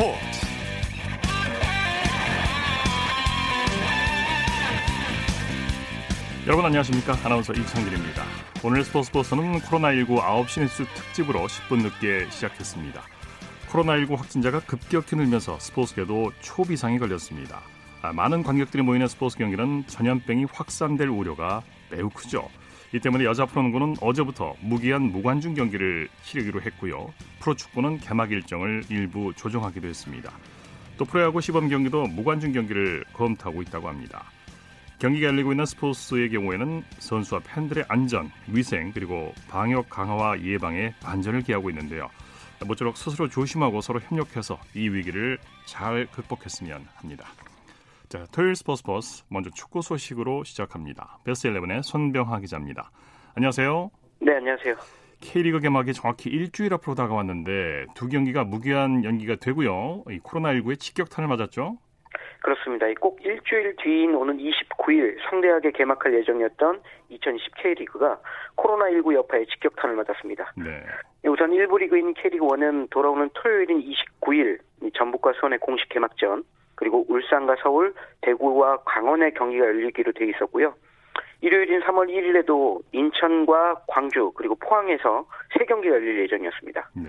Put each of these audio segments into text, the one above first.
스포츠. 여러분 안녕하십니까? 아나운서 이창길입니다. 오늘 스포츠 버스는 코로나19 9시 뉴스 특집으로 10분 늦게 시작했습니다. 코로나19 확진자가 급격히 늘면서 스포츠계도 초비상이 걸렸습니다. 아, 많은 관객들이 모이는 스포츠 경기는 전염병이 확산될 우려가 매우 크죠 이 때문에 여자 프로농구는 어제부터 무기한 무관중 경기를 치르기로 했고요. 프로축구는 개막 일정을 일부 조정하기도 했습니다. 또 프로야구 시범 경기도 무관중 경기를 검토하고 있다고 합니다. 경기가 열리고 있는 스포츠의 경우에는 선수와 팬들의 안전, 위생 그리고 방역 강화와 예방에 반전을 기하고 있는데요. 모쪼록 스스로 조심하고 서로 협력해서 이 위기를 잘 극복했으면 합니다. 자, 토요일 스포츠 버스 먼저 축구 소식으로 시작합니다. 베스트 11의 손병하 기자입니다. 안녕하세요. 네, 안녕하세요. K리그 개막이 정확히 일주일 앞으로 다가왔는데 두 경기가 무기한 연기가 되고요. 이 코로나19의 직격탄을 맞았죠? 그렇습니다. 꼭 일주일 뒤인 오는 29일 성대하게 개막할 예정이었던 2020 K리그가 코로나19 여파에 직격탄을 맞았습니다. 네. 우선 1부 리그인 K리그 1은 돌아오는 토요일인 29일 전북과 수원의 공식 개막전 그리고 울산과 서울, 대구와 강원의 경기가 열리기로 돼 있었고요. 일요일인 3월 1일에도 인천과 광주 그리고 포항에서 세 경기가 열릴 예정이었습니다. 네.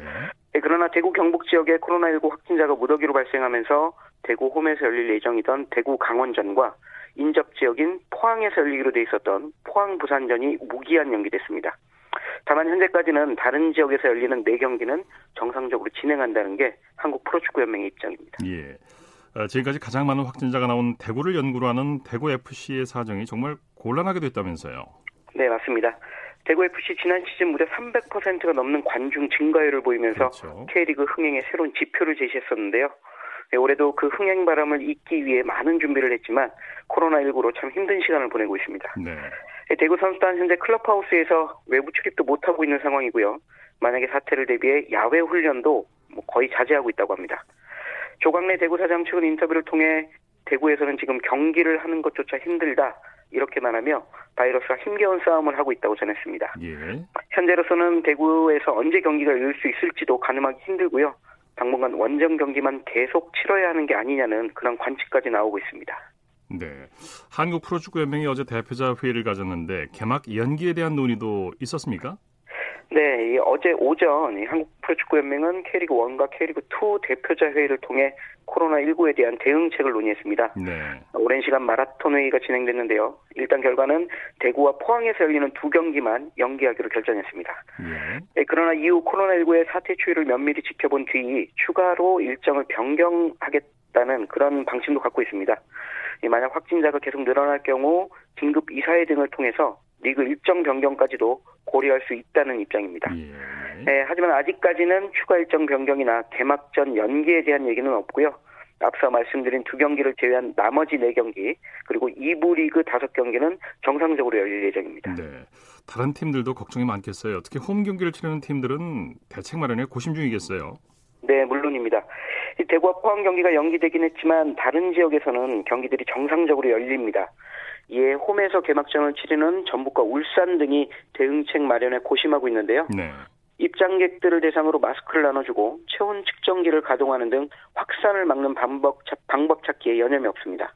네, 그러나 대구 경북 지역에 코로나19 확진자가 무더기로 발생하면서 대구 홈에서 열릴 예정이던 대구 강원전과 인접 지역인 포항에서 열리기로 돼 있었던 포항 부산전이 무기한 연기됐습니다. 다만 현재까지는 다른 지역에서 열리는 네 경기는 정상적으로 진행한다는 게 한국 프로축구연맹의 입장입니다. 예. 어, 지금까지 가장 많은 확진자가 나온 대구를 연구로 하는 대구 FC의 사정이 정말 곤란하게 됐다면서요. 네, 맞습니다. 대구 FC 지난 시즌 무려 300%가 넘는 관중 증가율을 보이면서 그렇죠. K리그 흥행의 새로운 지표를 제시했었는데요. 네, 올해도 그 흥행 바람을 잇기 위해 많은 준비를 했지만 코로나19로 참 힘든 시간을 보내고 있습니다. 네. 네 대구 선수단 현재 클럽하우스에서 외부 출입도 못하고 있는 상황이고요. 만약에 사태를 대비해 야외 훈련도 뭐 거의 자제하고 있다고 합니다. 조광래 대구사장 측은 인터뷰를 통해 대구에서는 지금 경기를 하는 것조차 힘들다 이렇게만 하며 바이러스와 힘겨운 싸움을 하고 있다고 전했습니다. 예. 현재로서는 대구에서 언제 경기가 열릴 수 있을지도 가늠하기 힘들고요. 당분간 원정 경기만 계속 치러야 하는 게 아니냐는 그런 관측까지 나오고 있습니다. 네. 한국 프로축구연맹이 어제 대표자 회의를 가졌는데 개막 연기에 대한 논의도 있었습니까? 네, 어제 오전 한국 프로축구연맹은 K리그 1과 K리그 2 대표자 회의를 통해 코로나19에 대한 대응책을 논의했습니다. 네. 오랜 시간 마라톤 회의가 진행됐는데요. 일단 결과는 대구와 포항에서 열리는 두 경기만 연기하기로 결정했습니다. 네. 네, 그러나 이후 코로나19의 사태 추이를 면밀히 지켜본 뒤 추가로 일정을 변경하겠다는 그런 방침도 갖고 있습니다. 만약 확진자가 계속 늘어날 경우 긴급 이사회 등을 통해서 리그 일정 변경까지도 고려할 수 있다는 입장입니다. 예. 네, 하지만 아직까지는 추가 일정 변경이나 개막전 연기에 대한 얘기는 없고요. 앞서 말씀드린 두 경기를 제외한 나머지 네 경기 그리고 2부 리그 다섯 경기는 정상적으로 열릴 예정입니다. 네. 다른 팀들도 걱정이 많겠어요. 특히 홈 경기를 치르는 팀들은 대책 마련에 고심 중이겠어요. 네, 물론입니다. 대구와 포항 경기가 연기되긴 했지만 다른 지역에서는 경기들이 정상적으로 열립니다. 이에 홈에서 개막전을 치르는 전북과 울산 등이 대응책 마련에 고심하고 있는데요. 네. 입장객들을 대상으로 마스크를 나눠주고 체온 측정기를 가동하는 등 확산을 막는 방법, 방법 찾기에 여념이 없습니다.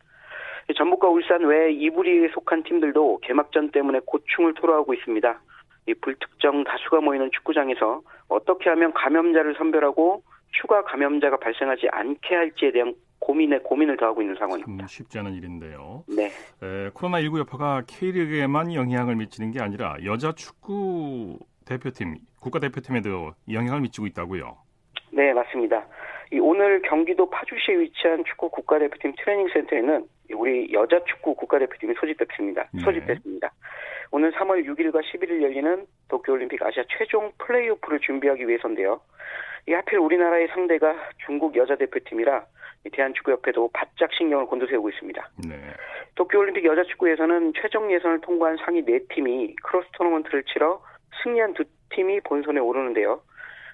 전북과 울산 외 이부리에 속한 팀들도 개막전 때문에 고충을 토로하고 있습니다. 이 불특정 다수가 모이는 축구장에서 어떻게 하면 감염자를 선별하고 추가 감염자가 발생하지 않게 할지에 대한 고민에 고민을 더하고 있는 상황입니다. 쉽지 않은 일인데요. 네. 에, 코로나19 여파가 K리그에만 영향을 미치는 게 아니라 여자 축구 대표팀, 국가대표팀에도 영향을 미치고 있다고요. 네, 맞습니다. 오늘 경기도 파주시에 위치한 축구 국가대표팀 트레이닝 센터에는 우리 여자 축구 국가대표팀이 소집됐습니다. 네. 소집됐습니다. 오늘 3월 6일과 11일 열리는 도쿄올림픽 아시아 최종 플레이오프를 준비하기 위해서인데요. 이 하필 우리나라의 상대가 중국 여자 대표팀이라 대한축구협회도 바짝 신경을 곤두세우고 있습니다. 네. 도쿄올림픽 여자축구에서는 최종 예선을 통과한 상위 4팀이 크로스 토너먼트를 치러 승리한 두 팀이 본선에 오르는데요.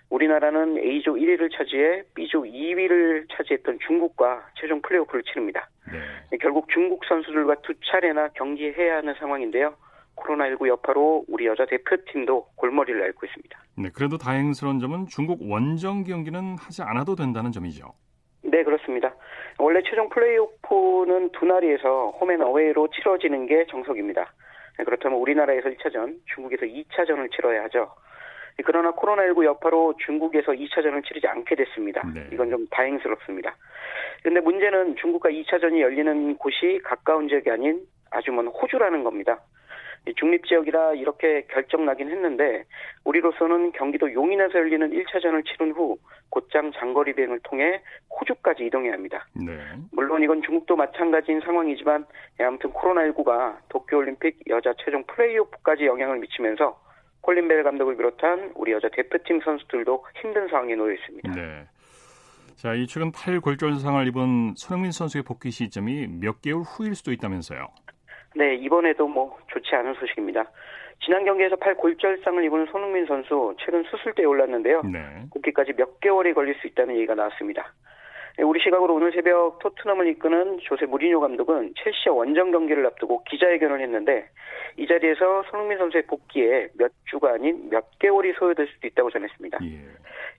우리나라는 A조 1위를 차지해 B조 2위를 차지했던 중국과 최종 플레이오프를 치릅니다. 네. 결국 중국 선수들과 두 차례나 경기해야 하는 상황인데요. 코로나19 여파로 우리 여자 대표팀도 골머리를 앓고 있습니다. 네, 그래도 다행스러운 점은 중국 원정 경기는 하지 않아도 된다는 점이죠. 네, 그렇습니다. 원래 최종 플레이오프는 두 날에서 홈앤 어웨이로 치러지는 게 정석입니다. 네, 그렇다면 우리나라에서 1차전, 중국에서 2차전을 치러야 하죠. 그러나 코로나19 여파로 중국에서 2차전을 치르지 않게 됐습니다. 네. 이건 좀 다행스럽습니다. 그런데 문제는 중국과 2차전이 열리는 곳이 가까운 지역이 아닌 아주 먼 호주라는 겁니다. 중립 지역이라 이렇게 결정 나긴 했는데 우리로서는 경기도 용인에서 열리는 1차전을 치른 후 곧장 장거리 비행을 통해 호주까지 이동해야 합니다. 네. 물론 이건 중국도 마찬가지인 상황이지만 아무튼 코로나19가 도쿄올림픽 여자 최종 플레이오프까지 영향을 미치면서 콜린 벨 감독을 비롯한 우리 여자 대표팀 선수들도 힘든 상황에 놓여 있습니다. 네. 자, 이 최근 팔 골절상을 입은 손흥민 선수의 복귀 시점이 몇 개월 후일 수도 있다면서요. 네, 이번에도 뭐 좋지 않은 소식입니다. 지난 경기에서 팔 골절상을 입은 손흥민 선수 최근 수술대에 올랐는데요. 네. 복귀까지 몇 개월이 걸릴 수 있다는 얘기가 나왔습니다. 네, 우리 시각으로 오늘 새벽 토트넘을 이끄는 조세 무리뉴 감독은 첼시와 원정 경기를 앞두고 기자회견을 했는데 이 자리에서 손흥민 선수의 복귀에 몇 주가 아닌 몇 개월이 소요될 수도 있다고 전했습니다. 예.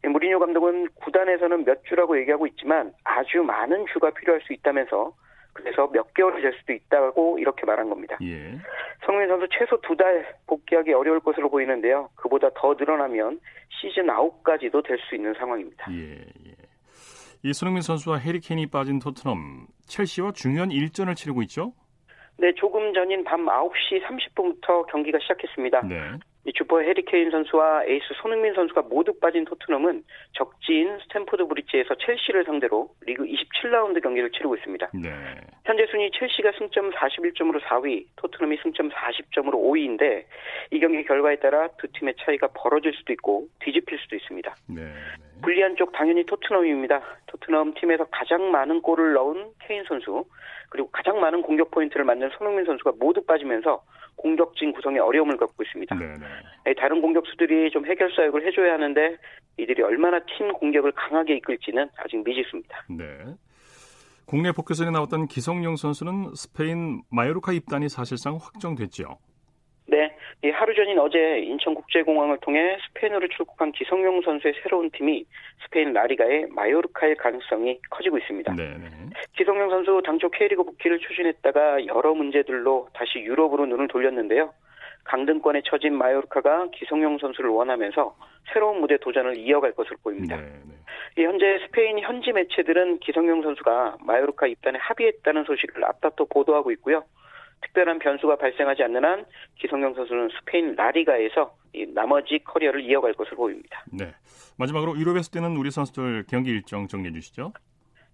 네, 무리뉴 감독은 구단에서는 몇 주라고 얘기하고 있지만 아주 많은 주가 필요할 수 있다면서 그래서 몇 개월이 될 수도 있다고 이렇게 말한 겁니다. 예. 손흥민 선수 최소 두 달 복귀하기 어려울 것으로 보이는데요. 그보다 더 늘어나면 시즌 아웃까지도 될 수 있는 상황입니다. 예, 예. 이 손흥민 선수와 해리 케인이 빠진 토트넘 첼시와 중요한 일전을 치르고 있죠? 네, 조금 전인 밤 9시 30분부터 경기가 시작했습니다. 네. 주포 해리 케인 선수와 에이스 손흥민 선수가 모두 빠진 토트넘은 적지인 스탠포드 브리지에서 첼시를 상대로 리그 27라운드 경기를 치르고 있습니다. 네. 현재 순위 첼시가 승점 41점으로 4위, 토트넘이 승점 40점으로 5위인데 이 경기 결과에 따라 두 팀의 차이가 벌어질 수도 있고 뒤집힐 수도 있습니다. 네. 불리한 쪽 당연히 토트넘입니다. 토트넘 팀에서 가장 많은 골을 넣은 케인 선수 그리고 가장 많은 공격 포인트를 맞는 손흥민 선수가 모두 빠지면서 공격진 구성에 어려움을 겪고 있습니다. 네네. 네. 다른 공격수들이 좀 해결 사역을 해줘야 하는데 이들이 얼마나 팀 공격을 강하게 이끌지는 아직 미지수입니다. 네. 국내 포켓선에 나왔던 기성용 선수는 스페인 마요르카 입단이 사실상 확정됐죠. 네, 하루 전인 어제 인천국제공항을 통해 스페인으로 출국한 기성용 선수의 새로운 팀이 스페인 라리가의 마요르카일 가능성이 커지고 있습니다. 네네. 네. 기성용 선수 당초 K리그 복귀를 추진했다가 여러 문제들로 다시 유럽으로 눈을 돌렸는데요. 강등권에 처진 마요르카가 기성용 선수를 원하면서 새로운 무대 도전을 이어갈 것으로 보입니다. 네네. 네. 현재 스페인 현지 매체들은 기성용 선수가 마요르카 입단에 합의했다는 소식을 앞다퉈 보도하고 있고요. 특별한 변수가 발생하지 않는 한 기성용 선수는 스페인 라리가에서 나머지 커리어를 이어갈 것으로 보입니다. 네. 마지막으로 유럽에서 뛰는 우리 선수들 경기 일정 정리해 주시죠.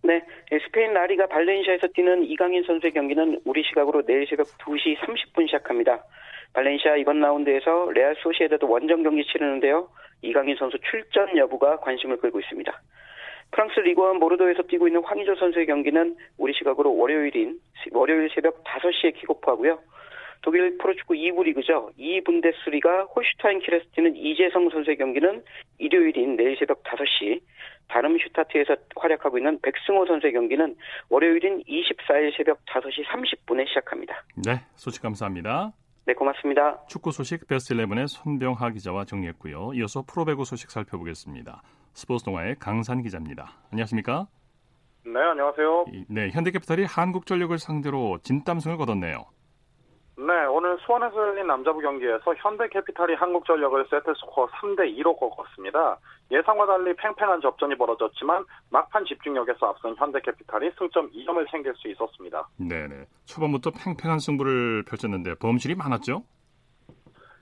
네, 스페인 라리가 발렌시아에서 뛰는 이강인 선수의 경기는 우리 시각으로 내일 새벽 2시 30분 시작합니다. 발렌시아 이번 라운드에서 레알 소시에다드 원정 경기 치르는데요. 이강인 선수 출전 여부가 관심을 끌고 있습니다. 프랑스 리그원 보르도에서 뛰고 있는 황의조 선수의 경기는 우리 시각으로 월요일인 월요일 새벽 5시에 킥오프하고요. 독일 프로축구 2부 리그죠. 2분데스리가 홀슈타인 킬에서 뛰는 이재성 선수의 경기는 일요일인 내일 새벽 5시, 다름슈타트에서 활약하고 있는 백승호 선수의 경기는 월요일인 24일 새벽 5시 30분에 시작합니다. 네, 소식 감사합니다. 네, 고맙습니다. 축구 소식 베스트 11의 손병하 기자와 정리했고요. 이어서 프로배구 소식 살펴보겠습니다. 스포츠 동아의 강산 기자입니다. 안녕하십니까? 네, 안녕하세요. 네, 현대캐피탈이 한국전력을 상대로 진땀승을 거뒀네요. 네, 오늘 수원에서 열린 남자부 경기에서 현대캐피탈이 한국전력을 세트스코어 3대 2로 꺾었습니다. 예상과 달리 팽팽한 접전이 벌어졌지만 막판 집중력에서 앞선 현대캐피탈이 승점 2점을 챙길 수 있었습니다. 네 네. 초반부터 팽팽한 승부를 펼쳤는데 범실이 많았죠?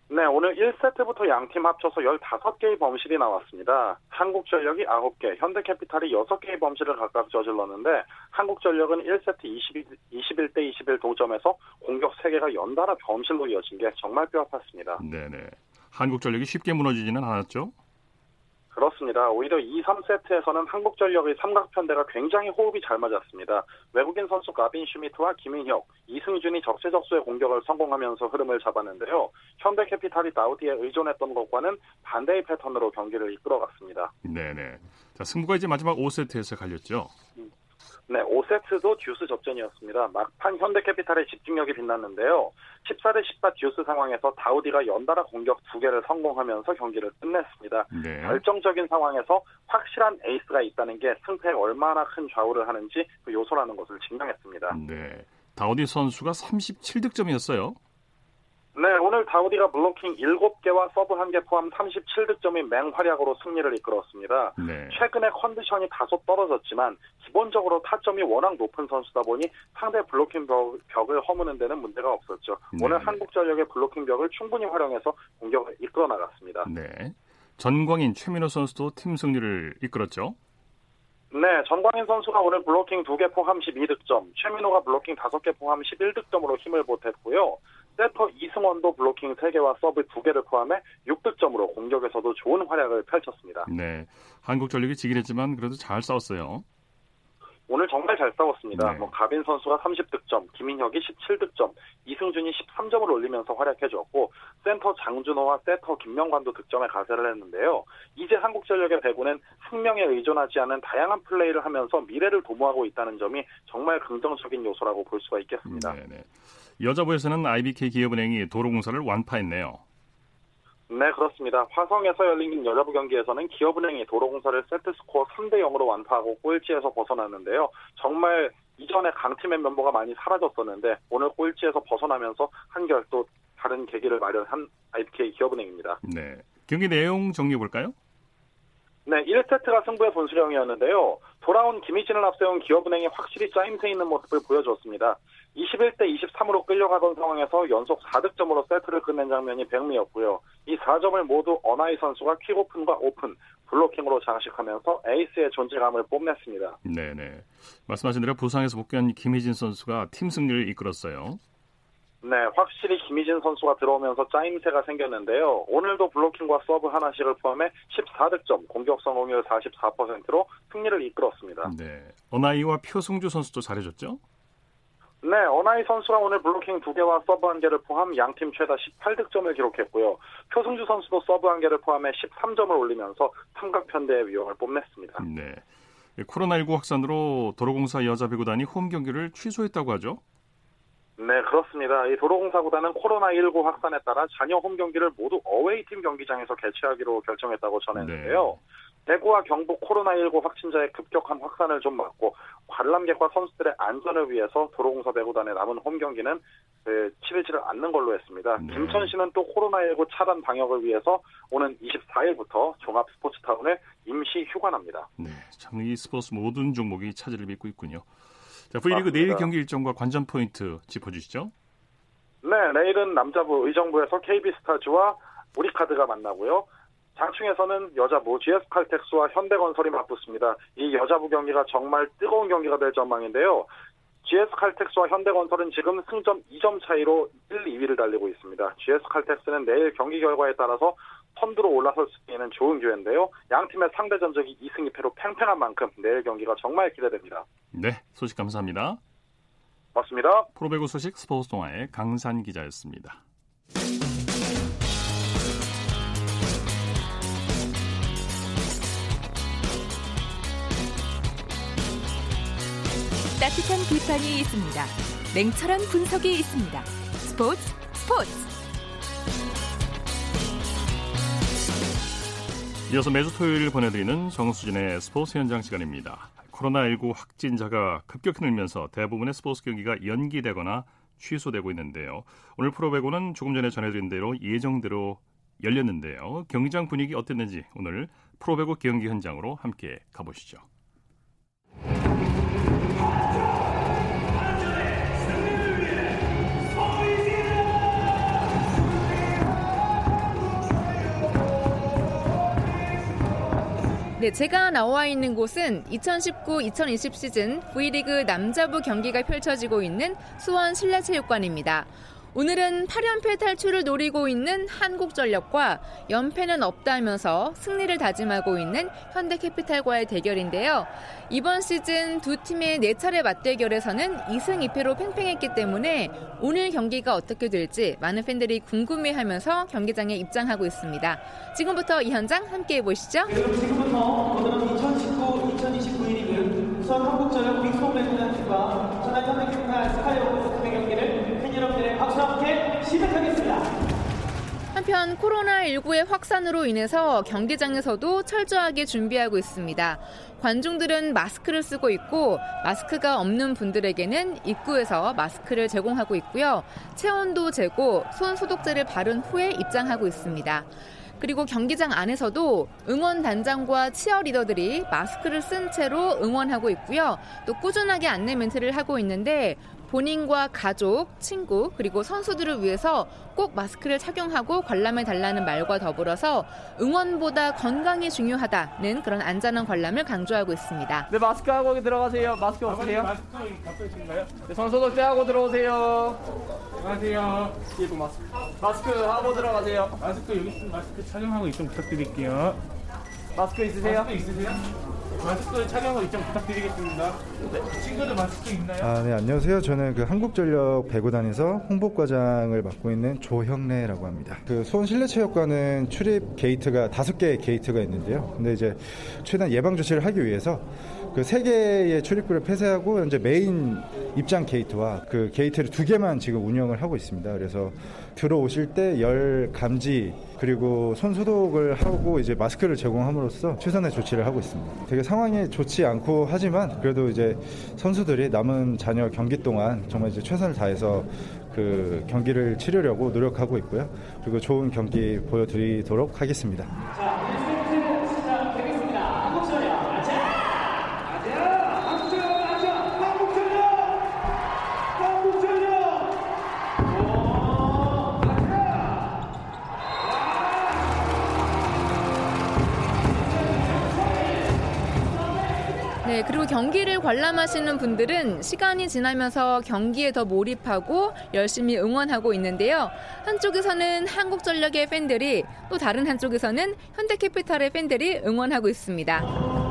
네, 오늘 1세트부터 양팀 합쳐서 15개의 범실이 나왔습니다. 한국전력이 9개, 현대캐피탈이 6개의 범실을 각각 저질렀는데 한국전력은 1세트 21, 21대 21 동점에서 공격 3개가 연달아 범실로 이어진 게 정말 뼈아팠습니다. 네네. 한국전력이 쉽게 무너지지는 않았죠? 그렇습니다. 오히려 2, 3세트에서는 한국전력의 삼각편대가 굉장히 호흡이 잘 맞았습니다. 외국인 선수 가빈 슈미트와 김인혁, 이승준이 적재적소의 공격을 성공하면서 흐름을 잡았는데요. 현대캐피탈이 다우디에 의존했던 것과는 반대의 패턴으로 경기를 이끌어갔습니다. 네네. 자, 승부가 이제 마지막 5세트에서 갈렸죠. 네, 5세트도 듀스 접전이었습니다. 막판 현대캐피탈의 집중력이 빛났는데요. 14대 14 듀스 상황에서 다우디가 연달아 공격 두 개를 성공하면서 경기를 끝냈습니다. 네. 결정적인 상황에서 확실한 에이스가 있다는 게 승패에 얼마나 큰 좌우를 하는지 그 요소라는 것을 증명했습니다. 네. 다우디 선수가 37득점이었어요. 네, 오늘 다우디가 블로킹 7개와 서브 1개 포함 37득점의 맹활약으로 승리를 이끌었습니다. 네. 최근에 컨디션이 다소 떨어졌지만 기본적으로 타점이 워낙 높은 선수다 보니 상대 블로킹 벽, 을 허무는 데는 문제가 없었죠. 네. 오늘 한국전력의 블로킹 벽을 충분히 활용해서 공격을 이끌어 나갔습니다. 네. 전광인 최민호 선수도 팀 승리를 이끌었죠. 네, 전광인 선수가 오늘 블로킹 2개 포함 12득점, 최민호가 블로킹 5개 포함 11득점으로 힘을 보탰고요. 세터 이승원도 블로킹 3개와 서브 2개를 포함해 6득점으로 공격에서도 좋은 활약을 펼쳤습니다. 네. 한국전력이 지긴 했지만 그래도 잘 싸웠어요. 오늘 정말 잘 싸웠습니다. 네. 뭐 가빈 선수가 30득점, 김인혁이 17득점, 이승준이 13점을 올리면서 활약해줬고 센터 장준호와 세터 김명관도 득점에 가세를 했는데요. 이제 한국전력의 배구는 승명에 의존하지 않은 다양한 플레이를 하면서 미래를 도모하고 있다는 점이 정말 긍정적인 요소라고 볼 수가 있겠습니다. 네 네. 네. 여자부에서는 IBK 기업은행이 도로공사를 완파했네요. 네, 그렇습니다. 화성에서 열린 여자부 경기에서는 기업은행이 도로공사를 세트스코어 3대 0으로 완파하고 꼴찌에서 벗어났는데요. 정말 이전에 강팀의 멤버가 많이 사라졌었는데 오늘 꼴찌에서 벗어나면서 한결 또 다른 계기를 마련한 IBK 기업은행입니다. 네. 경기 내용 정리해 볼까요? 네, 1세트가 승부의 분수령이었는데요. 돌아온 김희진을 앞세운 기업은행이 확실히 짜임새 있는 모습을 보여주었습니다. 21대 23으로 끌려가던 상황에서 연속 4득점으로 세트를 끝낸 장면이 백미였고요. 이 4점을 모두 어나이 선수가 퀵오픈과 오픈, 블로킹으로 장식하면서 에이스의 존재감을 뽐냈습니다. 네네. 말씀하신 대로 부상에서 복귀한 김희진 선수가 팀 승리를 이끌었어요. 네, 확실히 김희진 선수가 들어오면서 짜임새가 생겼는데요. 오늘도 블로킹과 서브 하나씩을 포함해 14득점, 공격 성공률 44%로 승리를 이끌었습니다. 네, 어나이와 표승주 선수도 잘해줬죠? 네, 어나이 선수가 오늘 블로킹 2개와 서브 1개를 포함 양팀 최다 18득점을 기록했고요. 표승주 선수도 서브 1개를 포함해 13점을 올리면서 삼각편대의 위용을 뽐냈습니다. 네. 코로나19 확산으로 도로공사 여자배구단이 홈 경기를 취소했다고 하죠? 네, 그렇습니다. 이 도로공사구단은 코로나19 확산에 따라 자녀 홈 경기를 모두 어웨이팀 경기장에서 개최하기로 결정했다고 전했는데요. 네. 대구와 경북 코로나19 확진자의 급격한 확산을 좀 막고 관람객과 선수들의 안전을 위해서 도로공사 배구단의 남은 홈 경기는 네, 치르지를 않는 걸로 했습니다. 네. 김천시는 또 코로나19 차단 방역을 위해서 오는 24일부터 종합 스포츠타운을 임시 휴관합니다. 네, 참 이 스포츠 모든 종목이 차질을 빚고 있군요. 자, V리그 내일 경기 일정과 관전 포인트 짚어주시죠. 네, 내일은 남자부 의정부에서 KB스타즈와 우리카드가 만나고요. 장충에서는 여자부 GS칼텍스와 현대건설이 맞붙습니다. 이 여자부 경기가 정말 뜨거운 경기가 될 전망인데요. GS칼텍스와 현대건설은 지금 승점 2점 차이로 1, 2위를 달리고 있습니다. GS칼텍스는 내일 경기 결과에 따라서 선두로 올라설 수 있는 좋은 기회인데요. 양 팀의 상대 전적이 2승 2패로 팽팽한 만큼 내일 경기가 정말 기대됩니다. 네, 소식 감사합니다. 맞습니다. 프로배구 소식 스포츠 동아의 강산 기자였습니다. 따뜻한 비판이 있습니다. 냉철한 분석이 있습니다. 스포츠 스포츠 이어서 매주 토요일 보내드리는 정수진의 스포츠 현장 시간입니다. 코로나19 확진자가 급격히 늘면서 대부분의 스포츠 경기가 연기되거나 취소되고 있는데요. 오늘 프로배구는 조금 전에 전해드린 대로 예정대로 열렸는데요. 경기장 분위기 어땠는지 오늘 프로배구 경기 현장으로 함께 가보시죠. 네, 제가 나와 있는 곳은 2019-2020 시즌 V리그 남자부 경기가 펼쳐지고 있는 수원 실내체육관입니다. 오늘은 8연패 탈출을 노리고 있는 한국전력과 연패는 없다면서 승리를 다짐하고 있는 현대캐피탈과의 대결인데요. 이번 시즌 두 팀의 네 차례 맞대결에서는 2승 2패로 팽팽했기 때문에 오늘 경기가 어떻게 될지 많은 팬들이 궁금해하면서 경기장에 입장하고 있습니다. 지금부터 이 현장 함께 해보시죠. 지금부터 오늘은 2019-2020 V리그 수원 한국전력 빅 한편 코로나19의 확산으로 인해서 경기장에서도 철저하게 준비하고 있습니다. 관중들은 마스크를 쓰고 있고 마스크가 없는 분들에게는 입구에서 마스크를 제공하고 있고요. 체온도 재고 손 소독제를 바른 후에 입장하고 있습니다. 그리고 경기장 안에서도 응원 단장과 치어리더들이 마스크를 쓴 채로 응원하고 있고요. 또 꾸준하게 안내 멘트를 하고 있는데 본인과 가족, 친구, 그리고 선수들을 위해서 꼭 마스크를 착용하고 관람해 달라는 말과 더불어서 응원보다 건강이 중요하다는 그런 안전한 관람을 강조하고 있습니다. 네, 마스크 하고 들어가세요. 마스크 없으세요? 마스크 갖고 있신가요? 네, 선수들 떼하고 들어오세요. 안녕하세요. 예, 마스크. 마스크 하고 들어가세요. 마스크 여기 있으면 마스크 착용하고 입장 부탁드릴게요. 마스크 있으세요? 마스크 있으세요? 마스크 착용을 입장 부탁드리겠습니다. 네. 친구들 마스크 있나요? 아, 네, 안녕하세요. 저는 그 한국전력 배구단에서 홍보과장을 맡고 있는 조형래라고 합니다. 그 수원 실내체육관은 출입 게이트가 다섯 개의 게이트가 있는데요. 근데 이제 최대한 예방 조치를 하기 위해서 그 세 개의 출입구를 폐쇄하고 현재 메인 입장 게이트와 그 게이트를 두 개만 지금 운영을 하고 있습니다. 그래서 들어오실 때 열 감지 그리고 손 소독을 하고 이제 마스크를 제공함으로써 최선의 조치를 하고 있습니다. 되게 상황이 좋지 않고 하지만 그래도 이제 선수들이 남은 잔여 경기 동안 정말 이제 최선을 다해서 그 경기를 치르려고 노력하고 있고요. 그리고 좋은 경기 보여드리도록 하겠습니다. 관람하시는 분들은 시간이 지나면서 경기에 더 몰입하고 열심히 응원하고 있는데요. 한쪽에서는 한국전력의 팬들이 또 다른 한쪽에서는 현대캐피탈의 팬들이 응원하고 있습니다.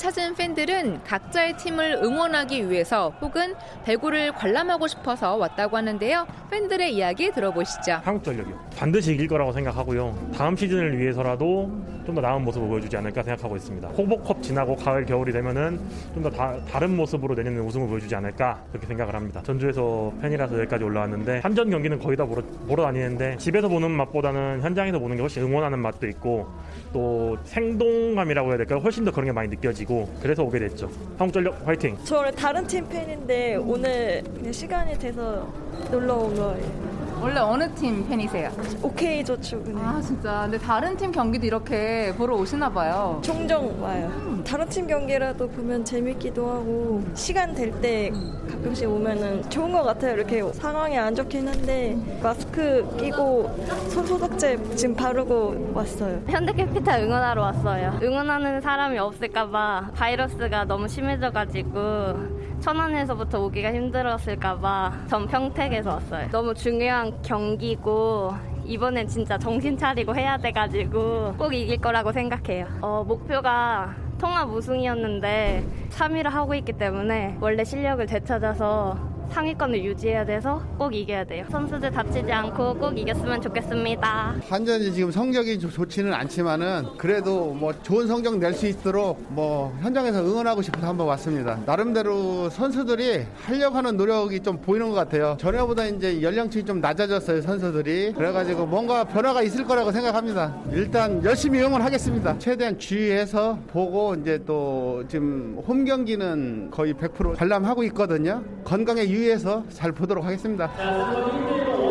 찾은 팬들은 각자의 팀을 응원하기 위해서 혹은 배구를 관람하고 싶어서 왔다고 하는데요. 팬들의 이야기 들어보시죠. 한국전력이요. 반드시 이길 거라고 생각하고요. 다음 시즌을 위해서라도 좀 더 나은 모습을 보여주지 않을까 생각하고 있습니다. 호복컵 지나고 가을 겨울이 되면은 좀 더 다른 모습으로 내년에 우승을 보여주지 않을까 그렇게 생각을 합니다. 전주에서 팬이라서 여기까지 올라왔는데 한전 경기는 거의 다 보러, 보러 다니는데 집에서 보는 맛보다는 현장에서 보는 게 훨씬 응원하는 맛도 있고 또 생동감이라고 해야 될까요? 훨씬 더 그런 게 많이 느껴지고 그래서 오게 됐죠. 한국전력 화이팅! 저 원래 다른 팀 팬인데 오늘 시간이 돼서 놀러 온 거예요. 원래 어느 팀 팬이세요? 오케이 저축은. 아 진짜. 근데 다른 팀 경기도 이렇게 보러 오시나 봐요. 종종 와요. 다른 팀 경기라도 보면 재밌기도 하고 시간 될 때 가끔씩 오면은 좋은 것 같아요. 이렇게 상황이 안 좋긴 한데 마스크 끼고 손 소독제 지금 바르고 왔어요. 현대캐피탈 응원하러 왔어요. 응원하는 사람이 없을까봐 바이러스가 너무 심해져가지고 천안에서부터 오기가 힘들었을까봐 전 평택에서 왔어요. 너무 중요한 경기고 이번엔 진짜 정신 차리고 해야 돼가지고 꼭 이길 거라고 생각해요. 어, 목표가 통합 우승이었는데 3위를 하고 있기 때문에 원래 실력을 되찾아서 상위권을 유지해야 돼서 꼭 이겨야 돼요. 선수들 다치지 않고 꼭 이겼으면 좋겠습니다. 완전히 지금 성적이 좋지는 않지만은 그래도 뭐 좋은 성적 낼 수 있도록 뭐 현장에서 응원하고 싶어서 한번 왔습니다. 나름대로 선수들이 하려고 하는 노력이 좀 보이는 것 같아요. 전에보다 이제 연령층이 좀 낮아졌어요, 선수들이. 그래가지고 뭔가 변화가 있을 거라고 생각합니다. 일단 열심히 응원하겠습니다. 최대한 주의해서 보고 이제 또 지금 홈 경기는 거의 100% 관람하고 있거든요. 건강에 유 주의해서 잘 보도록 하겠습니다. 네,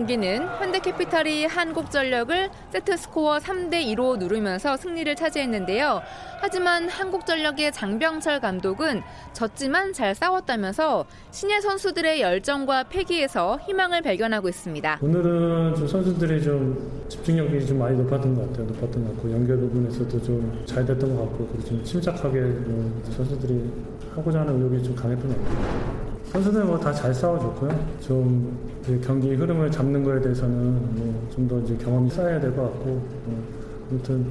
경기는 현대캐피탈이 한국전력을 세트 스코어 3대 2로 누르면서 승리를 차지했는데요. 하지만 한국전력의 장병철 감독은 졌지만 잘 싸웠다면서 신예 선수들의 열정과 패기에서 희망을 발견하고 있습니다. 오늘은 좀 선수들이 좀 집중력이 좀 많이 높았던 것 같아요. 높았던 것 같고 연결 부분에서도 좀 잘 됐던 것 같고 그리고 좀 침착하게 선수들이 하고자 하는 의욕이 좀 강했던 것 같아요. 선수들 뭐 다 잘 싸워줬고요. 좀 경기 흐름을 잡는 거에 대해서는 뭐 좀 더 이제 경험이 쌓여야 될 것 같고 뭐 아무튼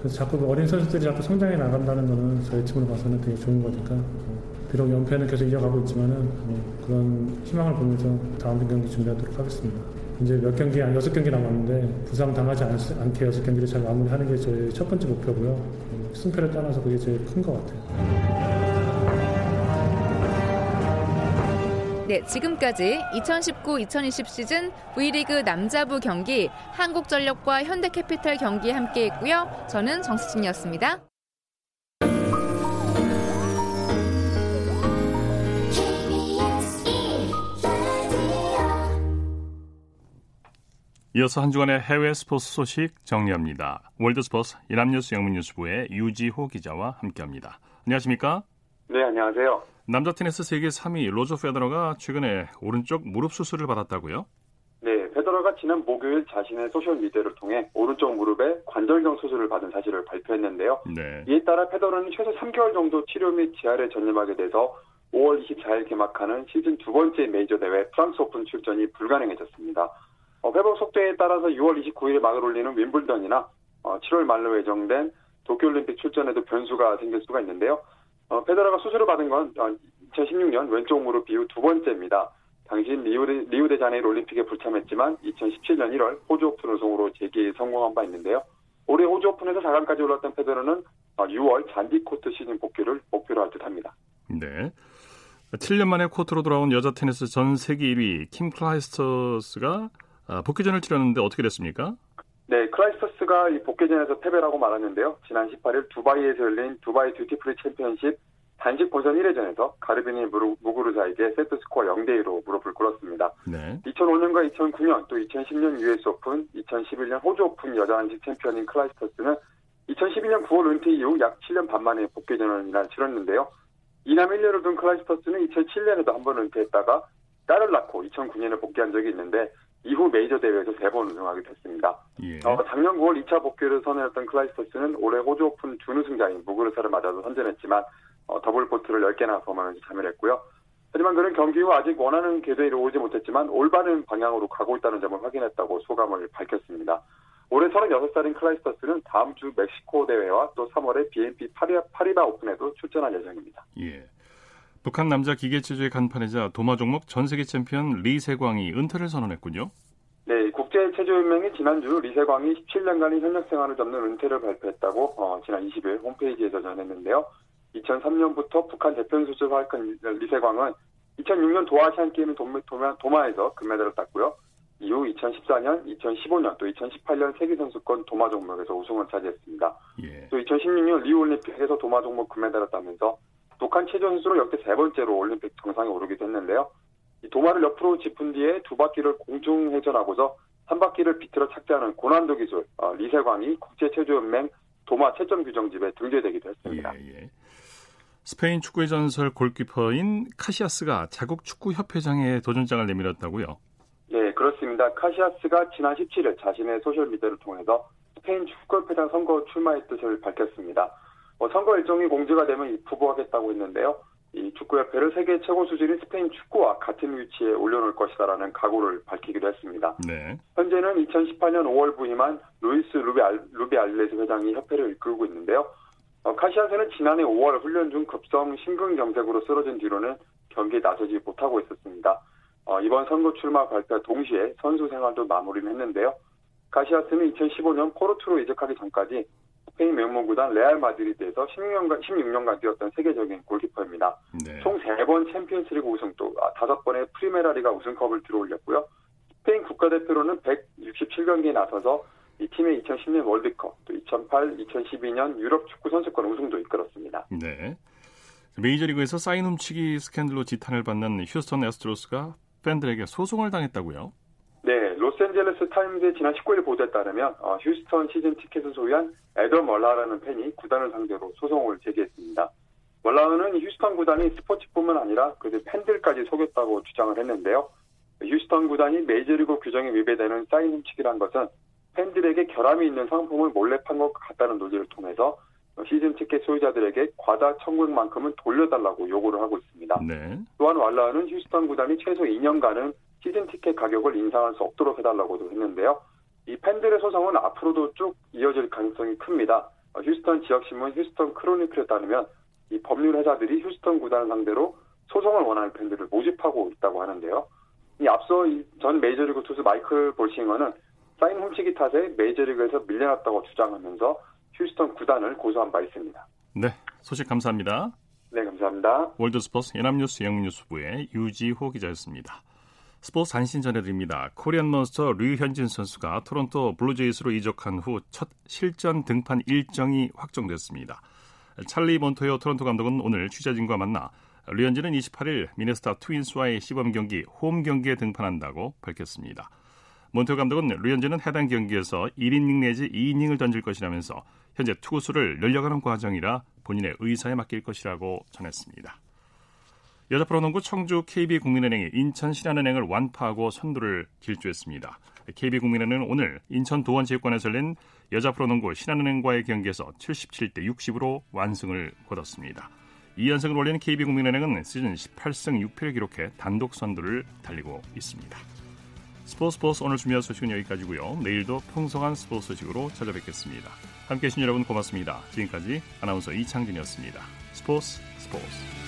그래서 자꾸 어린 선수들이 자꾸 성장해 나간다는 거는 저희 팀으로 봐서는 되게 좋은 거니까 뭐 비록 연패는 계속 이어가고 있지만은 뭐 그런 희망을 보면서 다음 경기 준비하도록 하겠습니다. 이제 몇 경기, 한 여섯 경기 남았는데 부상 당하지 않, 않게 여섯 경기를 잘 마무리하는 게 저희 첫 번째 목표고요. 승패를 떠나서 그게 제일 큰 것 같아요. 네, 지금까지 2019-2020 시즌 V리그 남자부 경기 한국전력과 현대캐피탈 경기 함께 했고요. 저는 정수진이었습니다. 이어서 한 주간의 해외 스포츠 소식 정리합니다. 월드스포츠 이남뉴스 영문뉴스부의 유지호 기자와 함께합니다. 안녕하십니까? 네, 안녕하세요. 남자 테니스 세계 3위 로저 페더러가 최근에 오른쪽 무릎 수술을 받았다고요? 네, 페더러가 지난 목요일 자신의 소셜 미디어를 통해 오른쪽 무릎에 관절경 수술을 받은 사실을 발표했는데요. 네. 이에 따라 페더러는 최소 3개월 정도 치료 및 재활에 전념하게 돼서 5월 24일 개막하는 시즌 두 번째 메이저 대회 프랑스 오픈 출전이 불가능해졌습니다. 어, 회복 속도에 따라서 6월 29일에 막을 올리는 윈블던이나 어, 7월 말로 예정된 도쿄올림픽 출전에도 변수가 생길 수가 있는데요. 어, 페더러가 수술을 받은 건 2016년 어, 왼쪽 무릎 이후 두 번째입니다. 당시 리우데, 리우데자네이루 올림픽에 불참했지만 2017년 1월 호주 오픈 우승으로 재기 성공한 바 있는데요. 올해 호주 오픈에서 4강까지 올랐던 페더러는 6월 어, 잔디 코트 시즌 복귀를 목표로 할 듯합니다. 네. 7년 만에 코트로 돌아온 여자 테니스 전 세계 1위 킴 클라이스터스가 아, 복귀전을 치렀는데 어떻게 됐습니까? 네, 클라이스터스가 이 복귀전에서 패배하고 말았는데요. 지난 18일 두바이에서 열린 두바이 듀티프리 챔피언십 단식 본선 1회전에서 가르비녜 무구루사에게 세트 스코어 0대2로 무릎을 꿇었습니다. 네. 2005년과 2009년 또 2010년 US 오픈, 2011년 호주 오픈 여자 단식 챔피언인 클라이스터스는 2012년 9월 은퇴 이후 약 7년 반 만에 복귀전을 치렀는데요. 2남 1녀를 둔 클라이스터스는 2007년에도 한 번 은퇴했다가 딸을 낳고 2009년에 복귀한 적이 있는데 이후 메이저 대회에서 세 번 우승하게 됐습니다. 예. 어, 작년 9월 2차 복귀를 선언했던 클라이스터스는 올해 호주 오픈 준우승자인 무구루사를 맞아서 선전했지만 어, 더블 폴트를 10개나 범하면서 참패를 했고요. 하지만 그는 경기 후 아직 원하는 궤도에 이르지 못했지만 올바른 방향으로 가고 있다는 점을 확인했다고 소감을 밝혔습니다. 올해 36살인 클라이스터스는 다음 주 멕시코 대회와 또 3월에 BNP 파리바 오픈에도 출전할 예정입니다. 예. 북한 남자 기계체조의 간판이자 도마 종목 전 세계 챔피언 리세광이 은퇴를 선언했군요. 네, 국제체조연맹이 지난주 리세광이 17년간의 현역 생활을 접는 은퇴를 발표했다고 어, 지난 20일 홈페이지에서 전했는데요. 2003년부터 북한 대표 선수로 활약한 리세광은 2006년 도하 아시안 게임 도마, 도마에서 금메달을 땄고요. 이후 2014년, 2015년 또 2018년 세계선수권 도마 종목에서 우승을 차지했습니다. 예. 또 2016년 리우올림픽에서 도마 종목 금메달을 따면서 북한 체조 선수로 역대 세 번째로 올림픽 정상에 오르기도 했는데요. 이 도마를 옆으로 짚은 뒤에 두 바퀴를 공중 회전하고서 한 바퀴를 비틀어 착지하는 고난도 기술 어, 리세광이 국제체조연맹 도마 채점 규정집에 등재되기도 했습니다. 예, 예. 스페인 축구의 전설 골키퍼인 카시아스가 자국 축구협회장에 도전장을 내밀었다고요? 네, 그렇습니다. 카시아스가 지난 17일 자신의 소셜미디어를 통해서 스페인 축구협회장 선거 출마의 뜻을 밝혔습니다. 뭐 선거 일정이 공지가 되면 입후보하겠다고 했는데요. 이 축구협회를 세계 최고 수준인 스페인 축구와 같은 위치에 올려놓을 것이다라는 각오를 밝히기도 했습니다. 네. 현재는 2018년 5월 부임한 루이스 루비, 알, 루비알레스 회장이 협회를 이끌고 있는데요. 어, 카시아스는 지난해 5월 훈련 중 급성 심근경색으로 쓰러진 뒤로는 경기에 나서지 못하고 있었습니다. 어, 이번 선거 출마 발표 동시에 선수 생활도 마무리를 했는데요. 카시아스는 2015년 포르투로 이적하기 전까지 스페인 명문 구단 레알 마드리드에서 16년간 16년간 뛰었던 세계적인 골키퍼입니다. 네. 총 3번 챔피언스리그 우승 또 5번의 아, 프리메라리가 우승컵을 들어올렸고요. 스페인 국가대표로는 167경기에 나서서 이 팀의 2010년 월드컵, 또 2008, 2012년 유럽 축구 선수권 우승도 이끌었습니다. 네. 메이저리그에서 사인 훔치기 스캔들로 지탄을 받는 휴스턴 애스트로스가 팬들에게 소송을 당했다고요? 로스앤젤레스 타임즈의 지난 19일 보도에 따르면 어, 휴스턴 시즌 티켓을 소유한 애덤 왈라라는 팬이 구단을 상대로 소송을 제기했습니다. 왈라는 휴스턴 구단이 스포츠뿐만 아니라 그들 팬들까지 속였다고 주장을 했는데요. 휴스턴 구단이 메이저리그 규정에 위배되는 사인 훔치기를 한 것은 팬들에게 결함이 있는 상품을 몰래 판 것 같다는 논리를 통해서 시즌 티켓 소유자들에게 과다 청구액만큼은 돌려달라고 요구를 하고 있습니다. 네. 또한 왈라는 휴스턴 구단이 최소 2년간은 시즌 티켓 가격을 인상할 수 없도록 해달라고도 했는데요. 이 팬들의 소송은 앞으로도 쭉 이어질 가능성이 큽니다. 휴스턴 지역신문 휴스턴 크로니클에 따르면 이 법률 회사들이 휴스턴 구단을 상대로 소송을 원하는 팬들을 모집하고 있다고 하는데요. 이 앞서 전 메이저리그 투수 마이클 볼싱어는 사인 훔치기 탓에 메이저리그에서 밀려났다고 주장하면서 휴스턴 구단을 고소한 바 있습니다. 네, 소식 감사합니다. 네, 감사합니다. 월드스포츠 연합뉴스 영문뉴스부의 유지호 기자였습니다. 스포츠 단신 전해드립니다. 코리안 몬스터 류현진 선수가 토론토 블루제이스로 이적한 후 첫 실전 등판 일정이 확정됐습니다. 찰리 몬토요 토론토 감독은 오늘 취재진과 만나 류현진은 28일 미네소타 트윈스와의 시범 경기 홈 경기에 등판한다고 밝혔습니다. 몬토요 감독은 류현진은 해당 경기에서 1이닝 내지 2이닝을 던질 것이라면서 현재 투구수를 늘려가는 과정이라 본인의 의사에 맡길 것이라고 전했습니다. 여자 프로농구 청주 KB국민은행이 인천 신한은행을 완파하고 선두를 길주했습니다. KB국민은행은 오늘 인천 도원체육관에서 열린 여자 프로농구 신한은행과의 경기에서 77대 60으로 완승을 거뒀습니다. 2연승을 올리는 KB국민은행은 시즌 18승 6패를 기록해 단독 선두를 달리고 있습니다. 스포츠 스포츠 오늘 준비한 소식은 여기까지고요. 내일도 풍성한 스포츠 소식으로 찾아뵙겠습니다. 함께해 주신 여러분 고맙습니다. 지금까지 아나운서 이창진이었습니다. 스포츠 스포츠